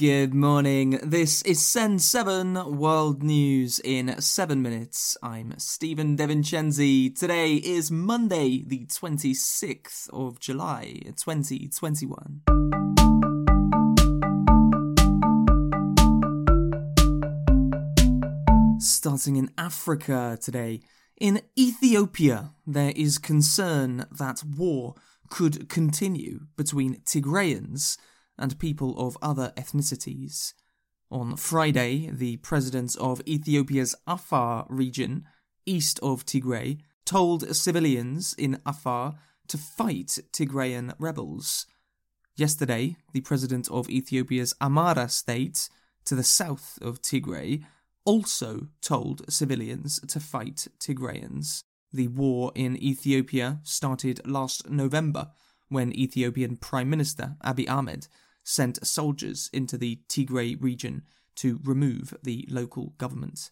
Good morning. This is Send7 World News in 7 minutes. I'm Stephen DeVincenzi. Today is Monday, the 26th of July, 2021. Starting in Africa today. In Ethiopia, there is concern that war could continue between Tigrayans and people of other ethnicities. On Friday, the president of Ethiopia's Afar region, east of Tigray, told civilians in Afar to fight Tigrayan rebels. Yesterday, the president of Ethiopia's Amhara state, to the south of Tigray, also told civilians to fight Tigrayans. The war in Ethiopia started last November when Ethiopian Prime Minister Abiy Ahmed sent soldiers into the Tigray region to remove the local government.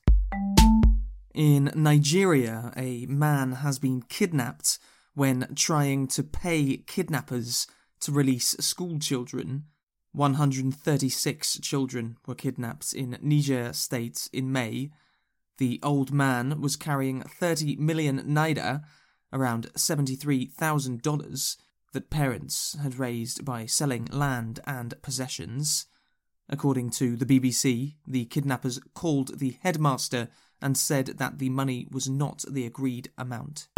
In Nigeria, a man has been kidnapped when trying to pay kidnappers to release school children. 136 children were kidnapped in Niger State in May. The old man was carrying 30 million naira, around $73,000, that parents had raised by selling land and possessions. According to the BBC, the kidnappers called the headmaster and said that the money was not the agreed amount.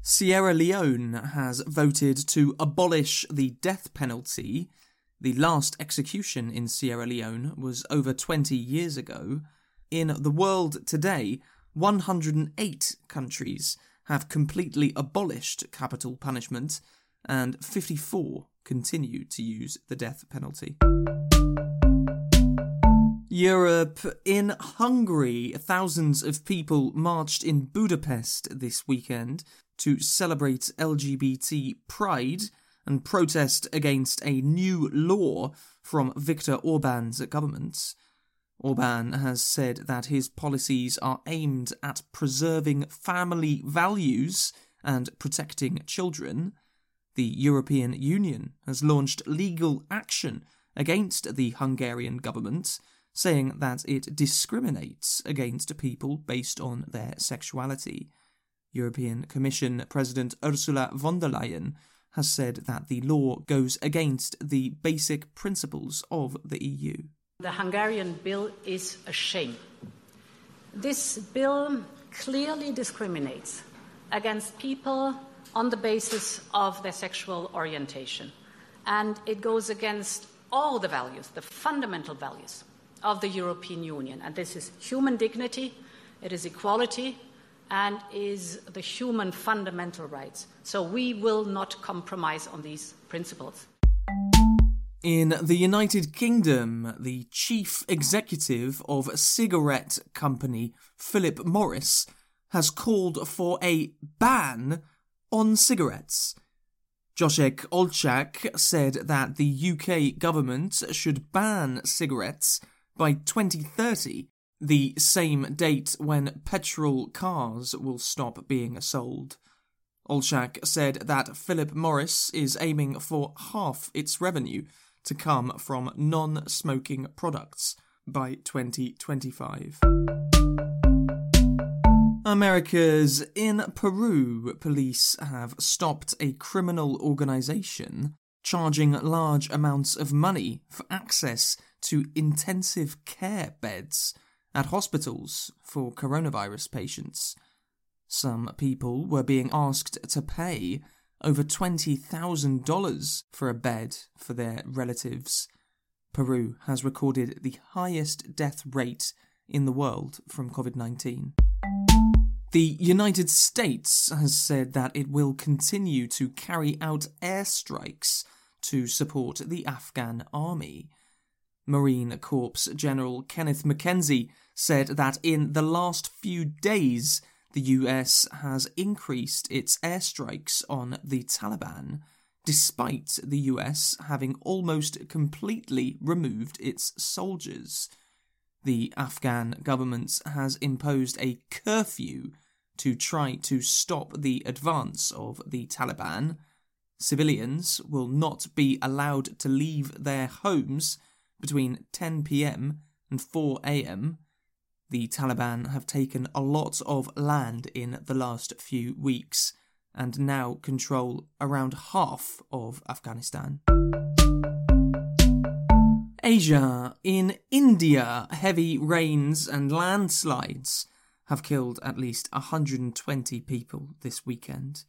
Sierra Leone has voted to abolish the death penalty. The last execution in Sierra Leone was over 20 years ago. In the world today, 108 countries have completely abolished capital punishment, and 54 continue to use the death penalty. Europe. In Hungary, thousands of people marched in Budapest this weekend to celebrate LGBT pride and protest against a new law from Viktor Orban's government. Orban has said that his policies are aimed at preserving family values and protecting children. The European Union has launched legal action against the Hungarian government saying that it discriminates against people based on their sexuality. European Commission President Ursula von der Leyen has said that the law goes against the basic principles of the EU. The Hungarian bill is a shame. This bill clearly discriminates against people on the basis of their sexual orientation. And it goes against all the values, the fundamental values of the European Union. And this is human dignity, it is equality, and is the human fundamental rights. So we will not compromise on these principles. In the United Kingdom, the chief executive of cigarette company Philip Morris has called for a ban on cigarettes. Jacek Olczak said that the UK government should ban cigarettes by 2030, the same date when petrol cars will stop being sold. Olczak said that Philip Morris is aiming for half its revenue to come from non smoking products by 2025. America's in Peru, police have stopped a criminal organization charging large amounts of money for access to intensive care beds at hospitals for coronavirus patients. Some people were being asked to pay over $20,000 for a bed for their relatives. Peru has recorded the highest death rate in the world from COVID 19. The United States has said that it will continue to carry out airstrikes to support the Afghan army. Marine Corps General Kenneth McKenzie said that in the last few days, the US has increased its airstrikes on the Taliban, despite the US having almost completely removed its soldiers the Afghan government has imposed a curfew to try to stop the advance of the Taliban. Civilians will not be allowed to leave their homes between 10 pm and 4 am. The Taliban have taken a lot of land in the last few weeks and now control around half of Afghanistan. Asia. In India, heavy rains and landslides have killed at least 120 people this weekend.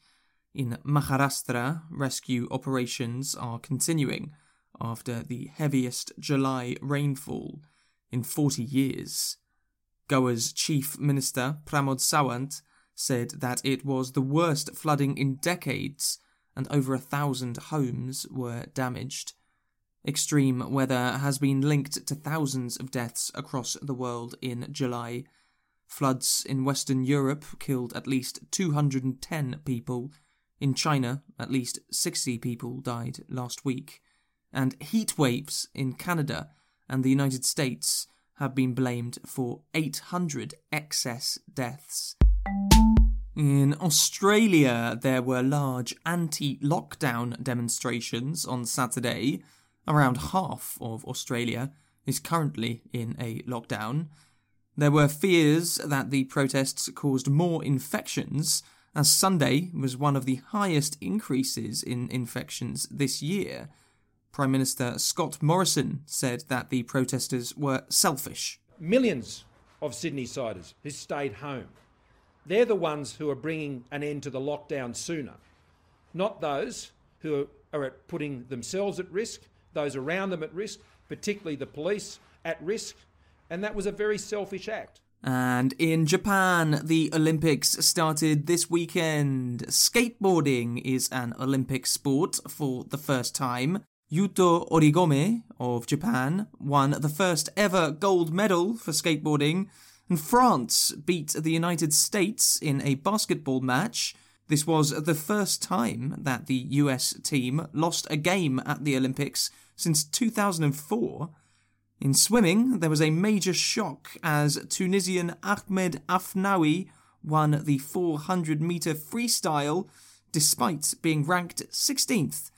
In Maharashtra, rescue operations are continuing after the heaviest July rainfall in 40 years. Goa's chief minister, Pramod Sawant, said that it was the worst flooding in decades and over a thousand homes were damaged. Extreme weather has been linked to thousands of deaths across the world in July. Floods in Western Europe killed at least 210 people. In China, at least 60 people died last week. And heat waves in Canada and the United States have been blamed for 800 excess deaths. In Australia, there were large anti lockdown demonstrations on Saturday Around half of Australia is currently in a lockdown. There were fears that the protests caused more infections, as Sunday was one of the highest increases in infections this year. Prime Minister Scott Morrison said that the protesters were selfish. Millions of Sydney siders who stayed home. They're the ones who are bringing an end to the lockdown sooner, not those who are putting themselves at risk those around them at risk, particularly the police at risk, and that was a very selfish act. And in Japan, the Olympics started this weekend. Skateboarding is an Olympic sport for the first time. Yuto Horigome of Japan won the first ever gold medal for skateboarding, and France beat the United States in a basketball match. This was the first time that the US team lost a game at the Olympics since 2004. In swimming, there was a major shock as Tunisian Ahmed Hafnaoui won the 400 metre freestyle despite being ranked 16th.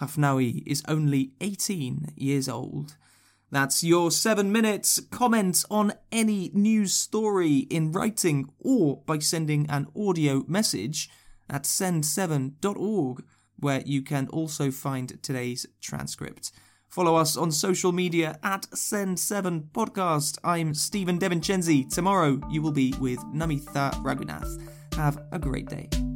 Afnaoui is only 18 years old. That's your seven minutes. Comment on any news story in writing or by sending an audio message at send7.org, where you can also find today's transcript. Follow us on social media at Send7Podcast. I'm Stephen Devincenzi. Tomorrow you will be with Namitha Raghunath. Have a great day.